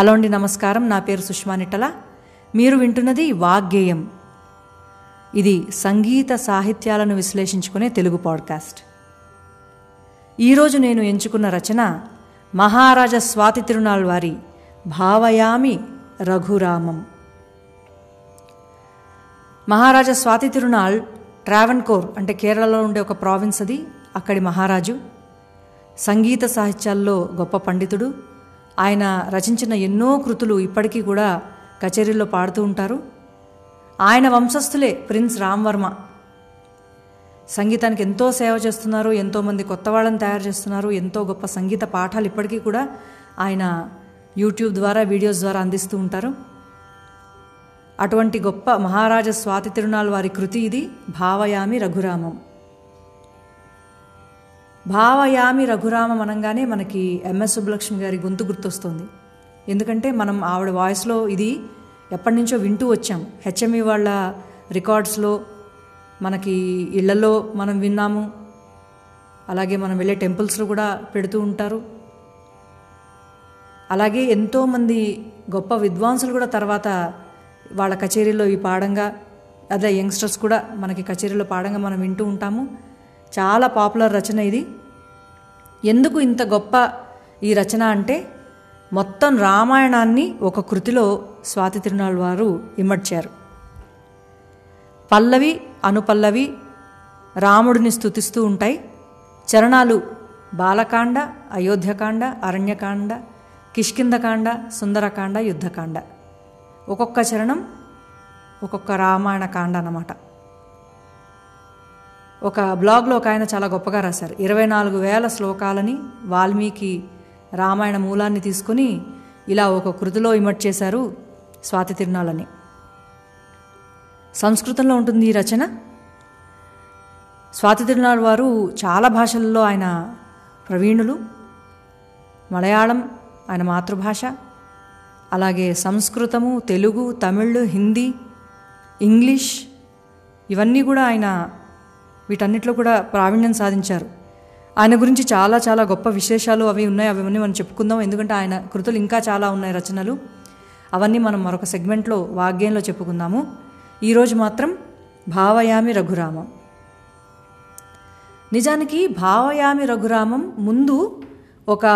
Hello అండి నమస్కారం. నా పేరు సుష్మానిటల మీరు వింటున్నది వాగ్గేయం. ఇది సంగీత సాహిత్యాలను విశ్లేషించుకునే తెలుగు పాడ్కాస్ట్. ఈరోజు నేను ఎంచుకున్న రచన మహారాజా స్వాతి తిరునాళ్ వారి భావయామి రఘురామం. మహారాజా స్వాతి తిరునాళ్ ట్రావెన్కోర్ అంటే కేరళలో ఉండే ఒక ప్రావిన్స్ అది. అక్కడి మహారాజు సంగీత సాహిత్యాల్లో గొప్ప పండితుడు. ఆయన రచించిన ఎన్నో కృతులు ఇప్పటికీ కూడా కచేరీల్లో పాడుతూ ఉంటారు. ఆయన వంశస్థులే ప్రిన్స్ రామ్వర్మ. సంగీతానికి ఎంతో సేవ చేస్తున్నారు ఎంతోమంది కొత్త వాళ్ళని తయారు చేస్తున్నారు ఎంతో గొప్ప సంగీత పాఠాలు ఇప్పటికీ కూడా ఆయన యూట్యూబ్ ద్వారా వీడియోస్ ద్వారా అందిస్తూ ఉంటారు. అటువంటి గొప్ప మహారాజ స్వాతి తిరునాళ్ వారి కృతి ఇది భావయామి రఘురామం. భావయామి రఘురామం అనగానే మనకి ఎంఎస్ సుబ్బలక్ష్మి గారి గొంతు గుర్తొస్తుంది. ఎందుకంటే మనం ఆవిడ వాయిస్లో ఇది ఎప్పటి నుంచో వింటూ వచ్చాం హెచ్ఎంఈ వాళ్ళ రికార్డ్స్లో మనకి ఇళ్ళలో మనం విన్నాము. అలాగే మనం వెళ్ళే టెంపుల్స్లో కూడా పెడుతూ ఉంటారు. అలాగే ఎంతోమంది గొప్ప విద్వాంసులు కూడా తర్వాత వాళ్ళ కచేరీలో ఈ పాడంగా అదే యంగ్స్టర్స్ కూడా మనకి కచేరీలో పాడంగా మనం వింటూ ఉంటాము. చాలా పాపులర్ రచన ఇది. ఎందుకు ఇంత గొప్ప ఈ రచన అంటే మొత్తం రామాయణాన్ని ఒక కృతిలో స్వాతి తిరునాళ్ వారు ఇమ్మడ్చారు పల్లవి అనుపల్లవి రాముడిని స్థుతిస్తూ ఉంటాయి. చరణాలు బాలకాండ అయోధ్యకాండ అరణ్యకాండ కిష్కిందకాండ సుందరకాండ యుద్ధకాండ. ఒక్కొక్క చరణం ఒక్కొక్క రామాయణ కాండ అన్నమాట. ఒక బ్లాగ్లో ఒక ఆయన చాలా గొప్పగా రాశారు. ఇరవై నాలుగు వేల శ్లోకాలని వాల్మీకి రామాయణ మూలాన్ని తీసుకుని ఇలా ఒక కృతిలో ఇమట్ చేశారు స్వాతి తిరునాళ్ళని. సంస్కృతంలో ఉంటుంది ఈ రచన. స్వాతి తిరునాళ్ వారు చాలా భాషల్లో ఆయన ప్రవీణులు. మలయాళం ఆయన మాతృభాష. అలాగే సంస్కృతము తెలుగు తమిళ్ హిందీ ఇంగ్లీష్ ఇవన్నీ కూడా ఆయన వీటన్నిటిలో కూడా ప్రావీణ్యం సాధించారు. ఆయన గురించి చాలా చాలా గొప్ప విశేషాలు అవి ఉన్నాయి. అవన్నీ మనం చెప్పుకుందాం. ఎందుకంటే ఆయన కృతులు ఇంకా చాలా ఉన్నాయి రచనలు. అవన్నీ మనం మరొక సెగ్మెంట్లో వాగ్యంలో చెప్పుకుందాము. ఈరోజు మాత్రం భావయామి రఘురామం. నిజానికి భావయామి రఘురామం ముందు ఒక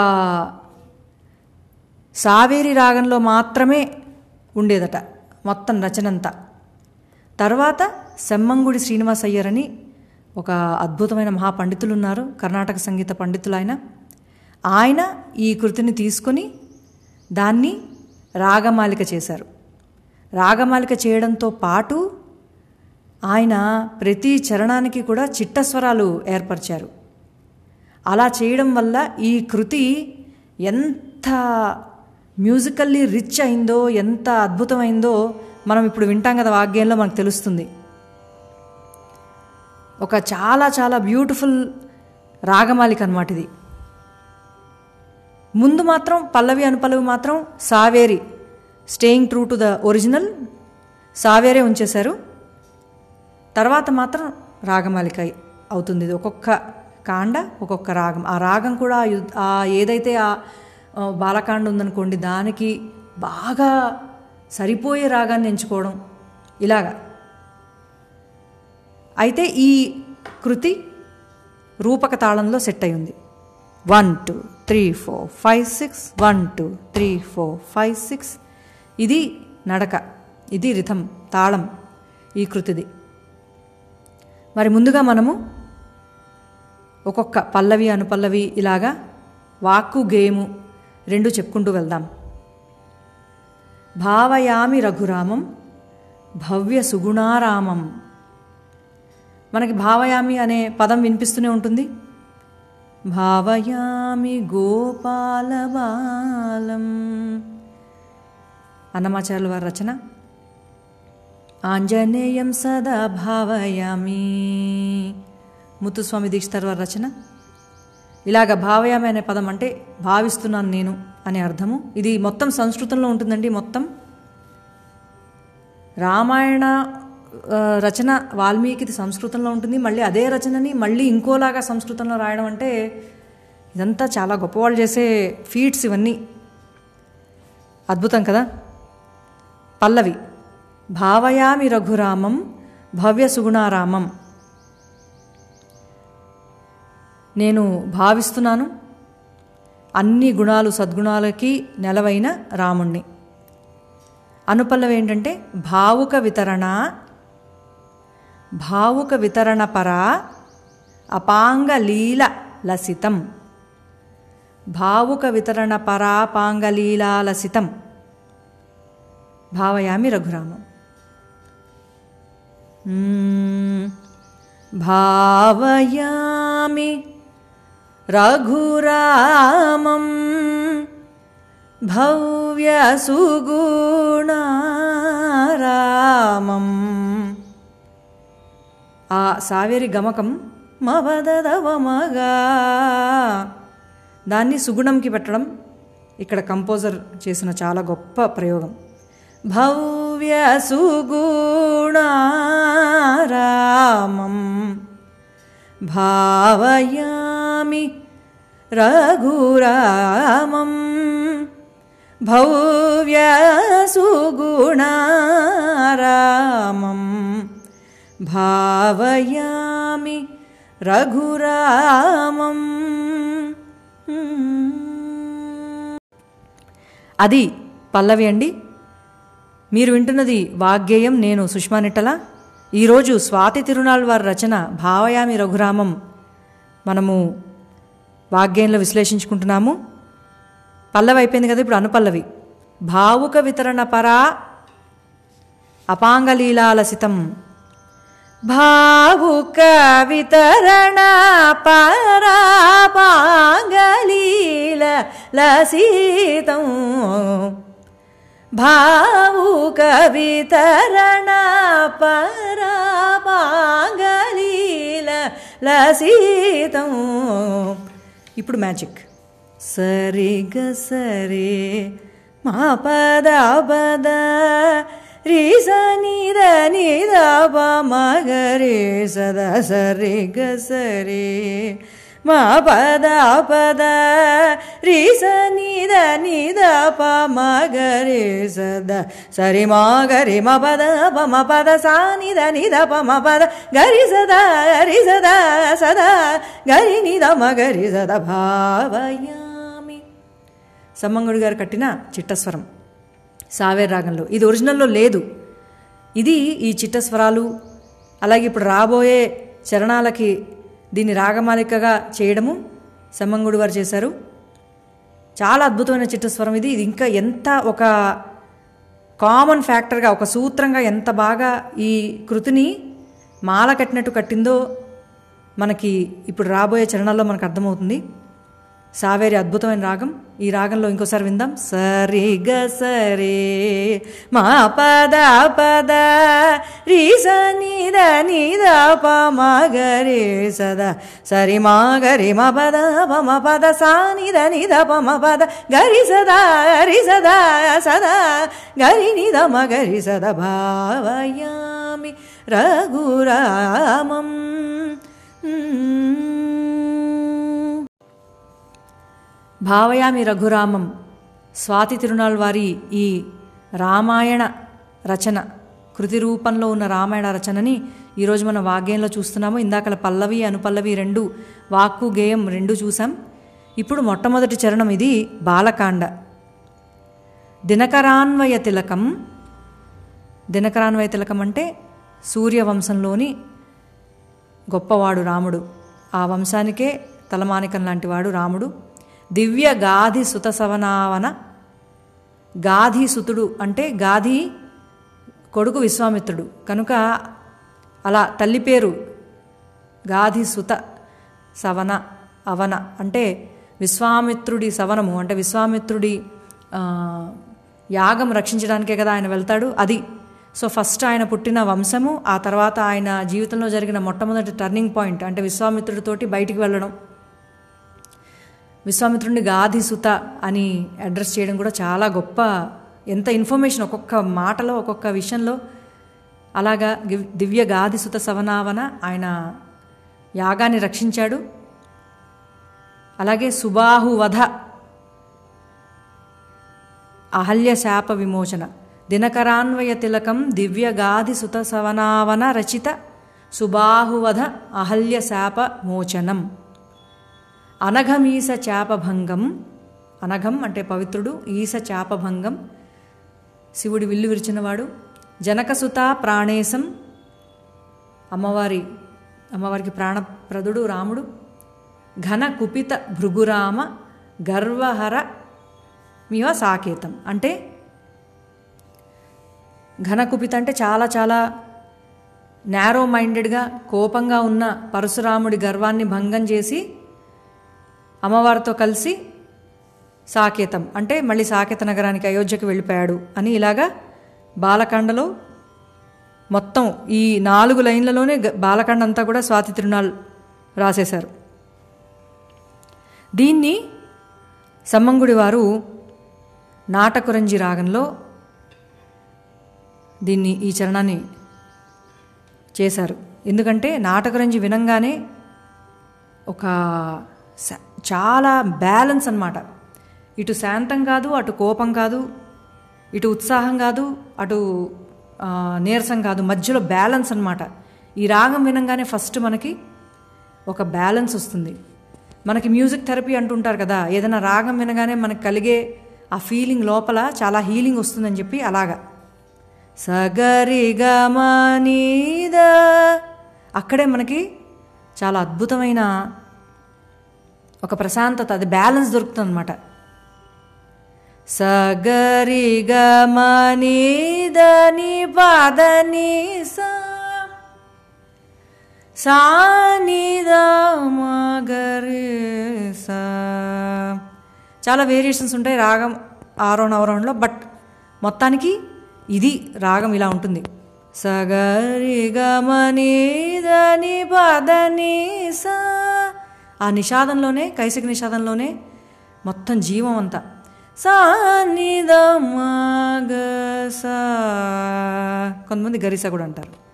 సావేరి రాగంలో మాత్రమే ఉండేదట మొత్తం రచనంతా. తర్వాత సెమ్మంగుడి శ్రీనివాసయ్యర్ అని ఒక అద్భుతమైన మహాపండితులు ఉన్నారు కర్ణాటక సంగీత పండితులు ఆయన ఆయన ఈ కృతిని తీసుకొని దాన్ని రాగమాలిక చేశారు. రాగమాలిక చేయడంతో పాటు ఆయన ప్రతి చరణానికి కూడా చిట్టస్వరాలు ఏర్పరిచారు. అలా చేయడం వల్ల ఈ కృతి ఎంత మ్యూజికల్లీ రిచ్ అయిందో ఎంత అద్భుతమైందో మనం ఇప్పుడు వింటాం కదా వాగ్యంలో మనకు తెలుస్తుంది. ఒక చాలా చాలా బ్యూటిఫుల్ రాగమాలిక అనమాట ఇది. ముందు మాత్రం పల్లవి అనుపల్లవి మాత్రం Saveri staying true to the original సావేరే ఉంచేశారు. తర్వాత మాత్రం రాగమాలిక అవుతుంది. ఇది ఒక్కొక్క కాండ ఒక్కొక్క రాగం. ఆ రాగం కూడా ఆ ఏదైతే ఆ బాలకాండ ఉందనుకోండి దానికి బాగా సరిపోయే రాగాన్ని ఎంచుకోవడం. ఇలాగా. అయితే ఈ కృతి రూపక తాళంలో సెట్ అయి ఉంది. One two three four five six one two three four five six ఇది నడక. ఇది రిథం తాళం ఈ కృతిది. మరి ముందుగా మనము ఒక్కొక్క పల్లవి అనుపల్లవి ఇలాగా వాక్కు గేము రెండు చెప్పుకుంటూ వెళ్దాం. భావయామి రఘురామం భవ్య సుగుణారామం. మనకి భావయామి అనే పదం వినిపిస్తూనే ఉంటుంది. భావయామి గోపాలబాలం అన్నమాచార్యుల వారి రచన. ఆంజనేయం సదా భావయామి. ముత్తుస్వామి దీక్షితార్ వారి రచన. ఇలాగ భావయామి అనే పదం అంటే భావిస్తున్నాను నేను అనే అర్థము. ఇది మొత్తం సంస్కృతంలో ఉంటుందండి మొత్తం. రామాయణ రచన వాల్మీకిది సంస్కృతంలో ఉంటుంది. మళ్ళీ అదే రచనని మళ్ళీ ఇంకోలాగా సంస్కృతంలో రాయడం అంటే ఇదంతా చాలా గొప్పవాళ్ళు చేసే ఫీట్స్ ఇవన్నీ. అద్భుతం కదా? పల్లవి భావయామి రఘురామం భవ్య సుగుణారామం. నేను భావిస్తున్నాను అన్ని గుణాలు సద్గుణాలకి నెలవైన రాముణ్ణి. అనుపల్లవి ఏంటంటే భావుక వితరణ భావుక వితరణ పరా అపాంగ లసితం. భావుక వితరణ పరాపాంగలీలాలసితం భావయామి రఘురామం. భావయామి రఘురామం. భవ్యసుగుణారామం సావేరి గమకం మవదవమగా దాన్ని సుగుణంకి పెట్టడం ఇక్కడ కంపోజర్ చేసిన చాలా గొప్ప ప్రయోగం. భవ్య సుగుణారామం భావయామి రఘురామం భవ్య సుగుణారామం భావయామి రఘురామం. అది పల్లవి అండి. మీరు వింటున్నది వాగ్గేయం నేను సుష్మా నిట్టల. ఈరోజు స్వాతి తిరునాళ్ వారి రచన భావయామి రఘురామం. మనము వాగ్గేయంలో విశ్లేషించుకుంటున్నాము. పల్లవి అయిపోయింది కదా ఇప్పుడు అనుపల్లవి. భావుక వితరణ పరా అపాంగలీలాలసితం భావుక వితరణ పరాపాంగలీల లసితం భావుక వితరణ పరాపాంగలీల లసితం ఇప్పుడు మ్యాజిక్. సరి గ సరే మా పద పద రీ స నిద నిద ప మగ రే సద సరి గ సరే మా పద పద రీ స నిద నిద ప మగ రే సద సరి మా గరి మ పద ప మ పద సా నిద నిద ప మ పద గరి సద గరి సద సదా గరి నిద మ గరి సద భావయామి సమ్మంగుడి గారు కట్టిన చిట్టస్వరం సావేర్ రాగంలో. ఇది ఒరిజినల్లో లేదు. ఇది ఈ చిట్టస్వరాలు అలాగే ఇప్పుడు రాబోయే చరణాలకి దీన్ని రాగమాలికగా చేయడము సమ్మంగుడి వారు చేశారు. చాలా అద్భుతమైన చిట్టస్వరం ఇది. ఇది ఇంకా ఎంత ఒక కామన్ ఫ్యాక్టర్గా ఒక సూత్రంగా ఎంత బాగా ఈ కృతిని మాల కట్టినట్టు కట్టిందో మనకి ఇప్పుడు రాబోయే చరణాల్లో మనకు అర్థమవుతుంది. సావేరి అద్భుతమైన రాగం. ఈ రాగంలో ఇంకోసారి విందాం. సరి గ సరే మా పద పద రీ స నిద నిద ప మ గరే సద సరి మా గరి మ పద ప మ పద సా నిద నిద ప మ పద గరి సదా గరి సదా సదా గరి నిద మ గరి సద భావయామి రఘురామం. భావయామి రఘురామం స్వాతి తిరునాళ్ వారి ఈ రామాయణ రచన కృతి రూపంలో ఉన్న రామాయణ రచనని ఈరోజు మనం వాగ్గేయంలో చూస్తున్నాము. ఇందాకల పల్లవి అనుపల్లవి రెండు వాక్కు గేయం రెండు చూసాం ఇప్పుడు మొట్టమొదటి చరణం ఇది బాలకాండ. దినకరాన్వయ తిలకం దినకరాన్వయ తిలకం అంటే సూర్యవంశంలోని గొప్పవాడు రాముడు. ఆ వంశానికే తలమానికం లాంటివాడు రాముడు. దివ్య గాధి సుత సవనావన. గాధి సుతుడు అంటే గాధి కొడుకు విశ్వామిత్రుడు. కనుక అలా తల్లి పేరు గాధి సుత సవన అవన అంటే విశ్వామిత్రుడి సవనము. అంటే విశ్వామిత్రుడి యాగం రక్షించడానికే కదా ఆయన వెళ్తాడు. అది. సో ఫస్ట్ ఆయన పుట్టిన వంశము ఆ తర్వాత ఆయన జీవితంలో జరిగిన మొట్టమొదటి టర్నింగ్ పాయింట్ అంటే విశ్వామిత్రుడితోటి బయటికి వెళ్ళడం. విశ్వామిత్రుడిని గాధిసుత అని అడ్రస్ చేయడం కూడా చాలా గొప్ప ఎంత ఇన్ఫర్మేషన్ ఒక్కొక్క మాటలో ఒక్కొక్క విషయంలో. అలాగా దివ్య గాధిసుత సవనావన ఆయన యాగాన్ని రక్షించాడు. అలాగే సుబాహువధ అహల్య శాప విమోచన. దినకరాన్వయ తిలకం దివ్య సుత సవనావన రచిత సుబాహువధ అహల్య శాప మోచనం. అనఘమీస చాపభంగం. అనఘం అంటే పవిత్రుడు ఈస చాపభంగం. శివుడి విల్లు విరిచినవాడు. జనకసుత ప్రాణేశం. అమ్మవారి అమ్మవారికి ప్రాణప్రదుడు రాముడు. ఘన కుపిత భృగురామ గర్వహర మివ సాకేతం. అంటే ఘన కుపిత అంటే చాలా చాలా నేరో మైండెడ్గా కోపంగా ఉన్న పరశురాముడి గర్వాన్ని భంగం చేసి అమ్మవారితో కలిసి సాకేతం. అంటే మళ్ళీ సాకేత నగరానికి అయోధ్యకి వెళ్ళిపోయాడు అని ఇలాగా బాలకాండలో మొత్తం ఈ నాలుగు లైన్లలోనే బాలకాండ అంతా కూడా స్వాతి తిరునాள் రాసేశారు. దీన్ని సమ్మంగుడి వారు నాటకురంజి రాగంలో దీన్ని ఈ చరణాన్ని చేశారు. ఎందుకంటే నాటకురంజి వినంగానే ఒక స- చాలా బ్యాలెన్స్ అన్నమాట. ఇటు శాంతం కాదు అటు కోపం కాదు ఇటు ఉత్సాహం కాదు అటు నీరసం కాదు మధ్యలో బ్యాలెన్స్ అనమాట ఈ రాగం వినంగానే ఫస్ట్ మనకి ఒక బ్యాలెన్స్ వస్తుంది. మనకి మ్యూజిక్ థెరపీ అంటుంటారు కదా ఏదైనా రాగం వినగానే మనకు కలిగే ఆ ఫీలింగ్ లోపల చాలా హీలింగ్ వస్తుందని చెప్పి అలాగా. సగరిగమనీద అక్కడే మనకి చాలా అద్భుతమైన ఒక ప్రశాంతత అది బ్యాలెన్స్ దొరుకుతుంది అనమాట సగరి గమనిదని పదని సా సా చాలా వేరియేషన్స్ ఉంటాయి రాగం ఆరోహణ అవరోహణలో బట్ మొత్తానికి ఇది రాగం ఇలా ఉంటుంది. సగరి గమనిదని పదని సా ఆ నిషాదంలోనే కైసిక నిషాదంలోనే మొత్తం జీవం అంతా. సానిదమగసా కొంతమంది గరిస కూడా అంటారు.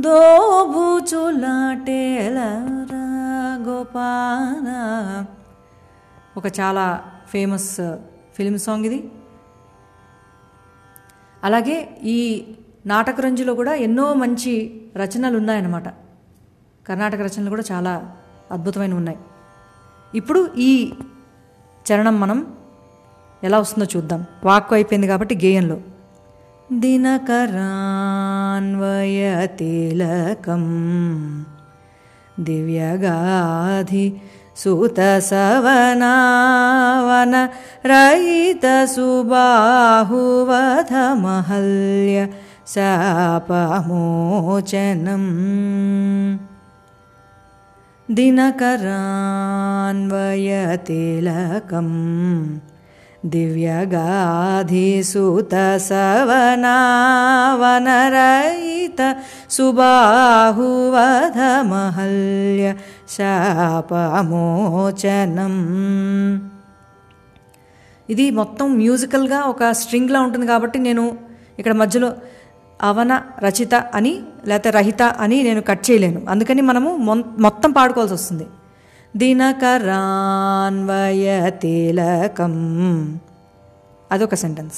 దోబుచులాటేలరా గోపాల. ఒక చాలా ఫేమస్ ఫిల్మ్ సాంగ్ ఇది. అలాగే ఈ నాటకరంజులో కూడా ఎన్నో మంచి రచనలు ఉన్నాయన్నమాట. కర్ణాటక రచనలు కూడా చాలా అద్భుతమైనవి ఉన్నాయి. ఇప్పుడు ఈ చరణం మనం ఎలా వస్తుందో చూద్దాం. వాక్కు అయిపోయింది కాబట్టి గేయంలో. దినకరాన్వయతిలకం దివ్యగాధి సుతసవనావన రయిత సుబాహువధమహల్య శాపమోచనం. దినకరాన్వయతిలకం దివ్యగాధిసుతసవనావనరయిత సుబాహువధమహల్య శాపమోచనం ఇది మొత్తం మ్యూజికల్గా ఒక స్ట్రింగ్లా ఉంటుంది కాబట్టి నేను ఇక్కడ మధ్యలో అవన రచిత అని లేకపోతే రహిత అని నేను కట్ చేయలేను. అందుకని మనము మొత్తం పాడుకోవాల్సి వస్తుంది. దినకరాన్వయ తిలకం అదొక సెంటెన్స్.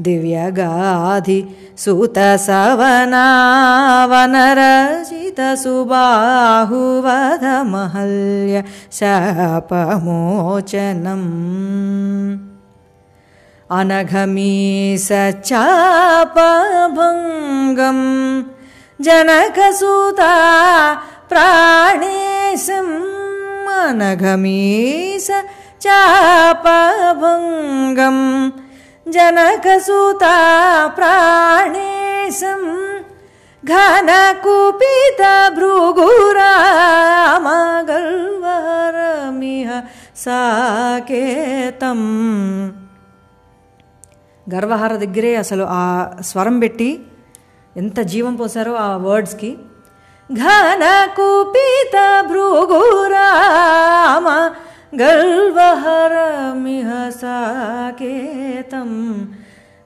దివ్యగాధి సూత సవనావనరచిత సుబాహువధ మహల్య अनघमीष चापभङ्गम् जनकसुता प्राणेशम् अनघमीष चापभङ्गम् जनकसुता प्राणेशम् घनकुपितभृगुरामग्वरमिह साकेतम् గర్వహార దగ్గరే అసలు ఆ స్వరం పెట్టి ఎంత జీవం పోసారో ఆ వర్డ్స్కి ఘన కుపిత భృగురామ గల్వహరమిహ సాకేతం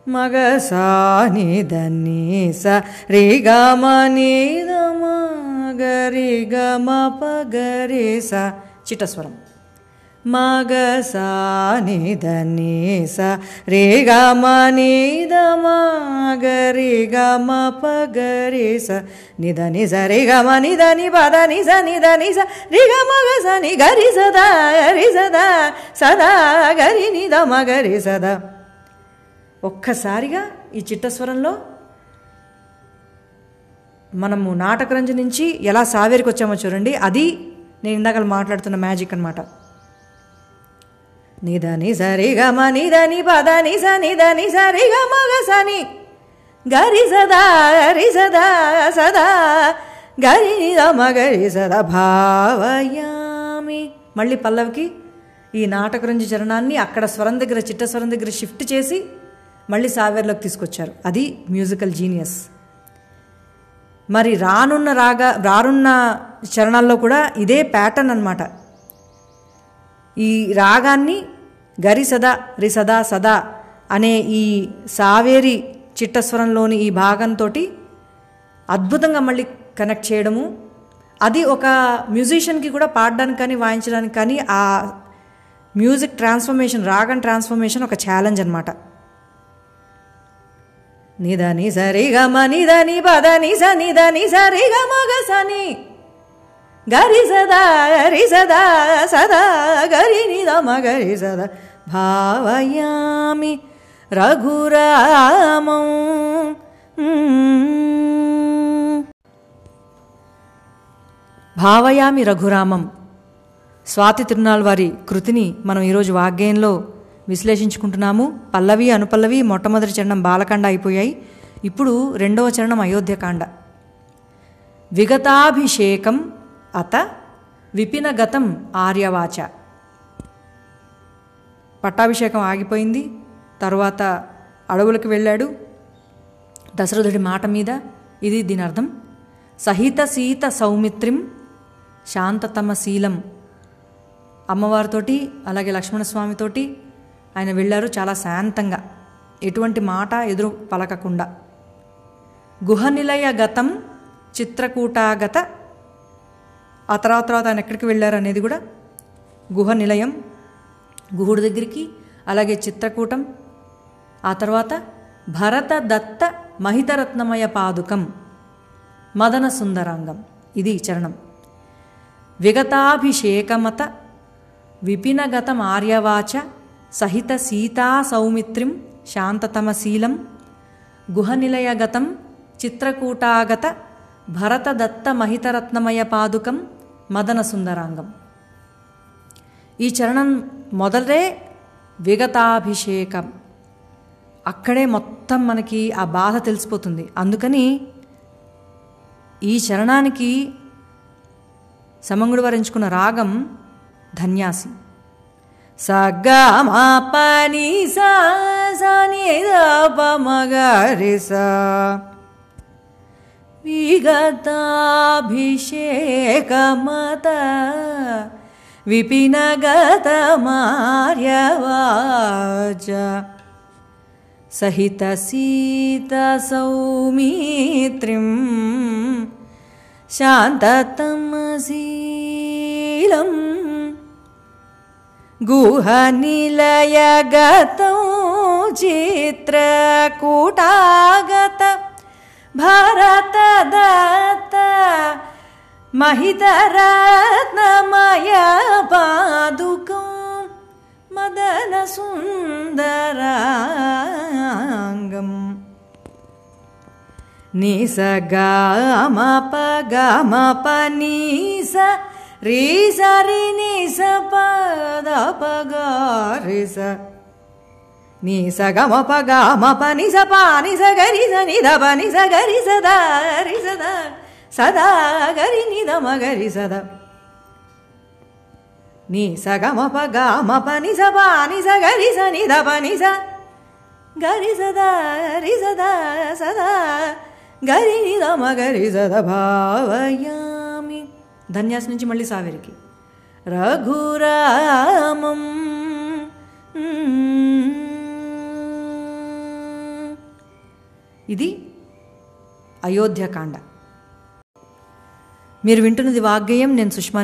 మగసాని దని స రి గమ గరి గమ పగరి స చిట్టస్వరం. మగ సా స రే గ నిద మ గ రి గ గ స నిద ని స రే గ నిద ని పద ద ని స నిద ని స రి గ మగ స ని గరి సదా గరి సదా రి గరి నిద మగరి సదా ఒక్కసారిగా ఈ చిట్టస్వరంలో మనము నాటకరంజు నుంచి ఎలా సావేరికి వచ్చామో చూడండి. అది నేను ఇందాక మాట్లాడుతున్న మ్యాజిక్ అనమాట నిద సరిగమ సరి ని పద నిస స నిద ని సరి ని గరి సదా గరి సదా సదా. గరి ని గరి సదా భావయామి. మళ్ళీ పల్లవికి ఈ నాటకరంజు చరణాన్ని అక్కడ స్వరం దగ్గర చిట్ట స్వరం దగ్గర షిఫ్ట్ చేసి మళ్ళీ సావేర్లోకి తీసుకొచ్చారు. అది మ్యూజికల్ జీనియస్. మరి రానున్న రాగా రానున్న చరణాల్లో కూడా ఇదే ప్యాటర్న్ అన్నమాట. ఈ రాగాన్ని గరి సదా రి సదా సదా అనే ఈ సావేరి చిట్టస్వరంలోని ఈ భాగంతో అద్భుతంగా మళ్ళీ కనెక్ట్ చేయడము. అది ఒక మ్యూజిషియన్కి కూడా పాడడానికి కానీ వాయించడానికి కానీ ఆ మ్యూజిక్ ట్రాన్స్ఫర్మేషన్ రాగన్ ట్రాన్స్ఫర్మేషన్ ఒక ఛాలెంజ్ అనమాట నిదని సరి గ మ ని పద ని స సరి గ మ గరి సదా గరి సదా సదా గరి నిదమ గరి సదా. భావయామి రఘురామం. భావయామి రఘురామం. స్వాతి తిరునాళ్ వారి కృతిని మనం ఈరోజు వాగ్గేయంలో విశ్లేషించుకుంటున్నాము. పల్లవి అనుపల్లవి మొట్టమొదటి చరణం బాలకాండ అయిపోయాయి. ఇప్పుడు రెండవ చరణం అయోధ్యకాండ. విగతాభిషేకం అత విపినగతం ఆర్యవాచ. పట్టాభిషేకం ఆగిపోయింది. తర్వాత అడవులకు వెళ్ళాడు. దశరథుడి మాట మీద ఇది దీని అర్థం సహిత సీత సౌమిత్రిం శాంతతమ శీలం. అమ్మవారితోటి అలాగే లక్ష్మణస్వామితోటి ఆయన వెళ్ళారు చాలా శాంతంగా. ఎటువంటి మాట ఎదురు పలకకుండా. గుహనిలయ గతం చిత్రకూటాగత. ఆ తర్వాత తర్వాత ఆయన ఎక్కడికి వెళ్ళారు అనేది కూడా గుహ నిలయం గుహుడి దగ్గరికి అలాగే చిత్రకూటం ఆ తర్వాత భరత దత్త మహితరత్నమయ పాదుకం మదన సుందరాంగం. ఇది చరణం. విగతాభిషేకమత విపినగతం ఆర్యవాచ సహిత సీతా సౌమిత్రిం శాంతతమశీలం గుహనిలయగతం చిత్రకూటాగత భరతదత్త మహితరత్నమయ పాదుకం మదన సుందరాంగం. ఈ చరణం మొదలే విగతాభిషేకం. అక్కడే మొత్తం మనకి ఆ బాధ తెలిసిపోతుంది. అందుకని ఈ చరణానికి సమంగుడు వరించుకున్న రాగం ధన్యాసి. సగమపని సనిదపమగరిస విగతాభిషేకమత विपिनगतमार्यवाच सहितसीतसौमित्रीं शान्ततमशीलम् गुहनिलयगतं चित्रकूटागत भरतदत्त చిత్రకూటాగత భరతదత్త మహితరత్నమయ పాదుకం మదన సుందరాంగం నిస గమ ప గమ ప నీస రీ సరి నిస పద ప గ రి స గరి స నిధ ప సదా. గరి నిధ గరి సదా నీ స గమ ప గమ ప ని గరి స ని ప ని గరి సదా రి సదా సదా. గరి ని గరి సద భావయామి. ధన్యాస్ నుంచి మళ్ళీ సావేరికి. రఘురామం. ఇది అయోధ్యకాండ మీరు వింటున్నది వాగ్గేయం. నేను సుష్మా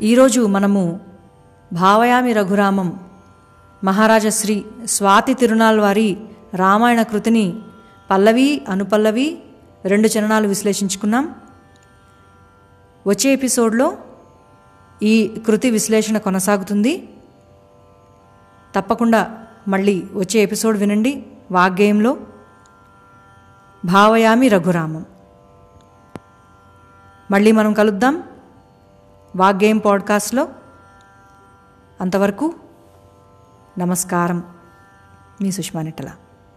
ఈరోజు మనము భావయామి రఘురామం మహారాజా శ్రీ స్వాతి తిరునాల్ వారి రామాయణ కృతిని పల్లవి అనుపల్లవి రెండు చరణాలు విశ్లేషించుకున్నాం. వచ్చే ఎపిసోడ్లో ఈ కృతి విశ్లేషణ కొనసాగుతుంది. తప్పకుండా మళ్ళీ వచ్చే ఎపిసోడ్ వినండి వాగ్గేయంలో. భావయామి రఘురామం. మళ్ళీ మనం కలుద్దాం వాగ్గేయం పాడ్కాస్ట్లో. అంతవరకు నమస్కారం. మీ సుష్మా నిట్టల.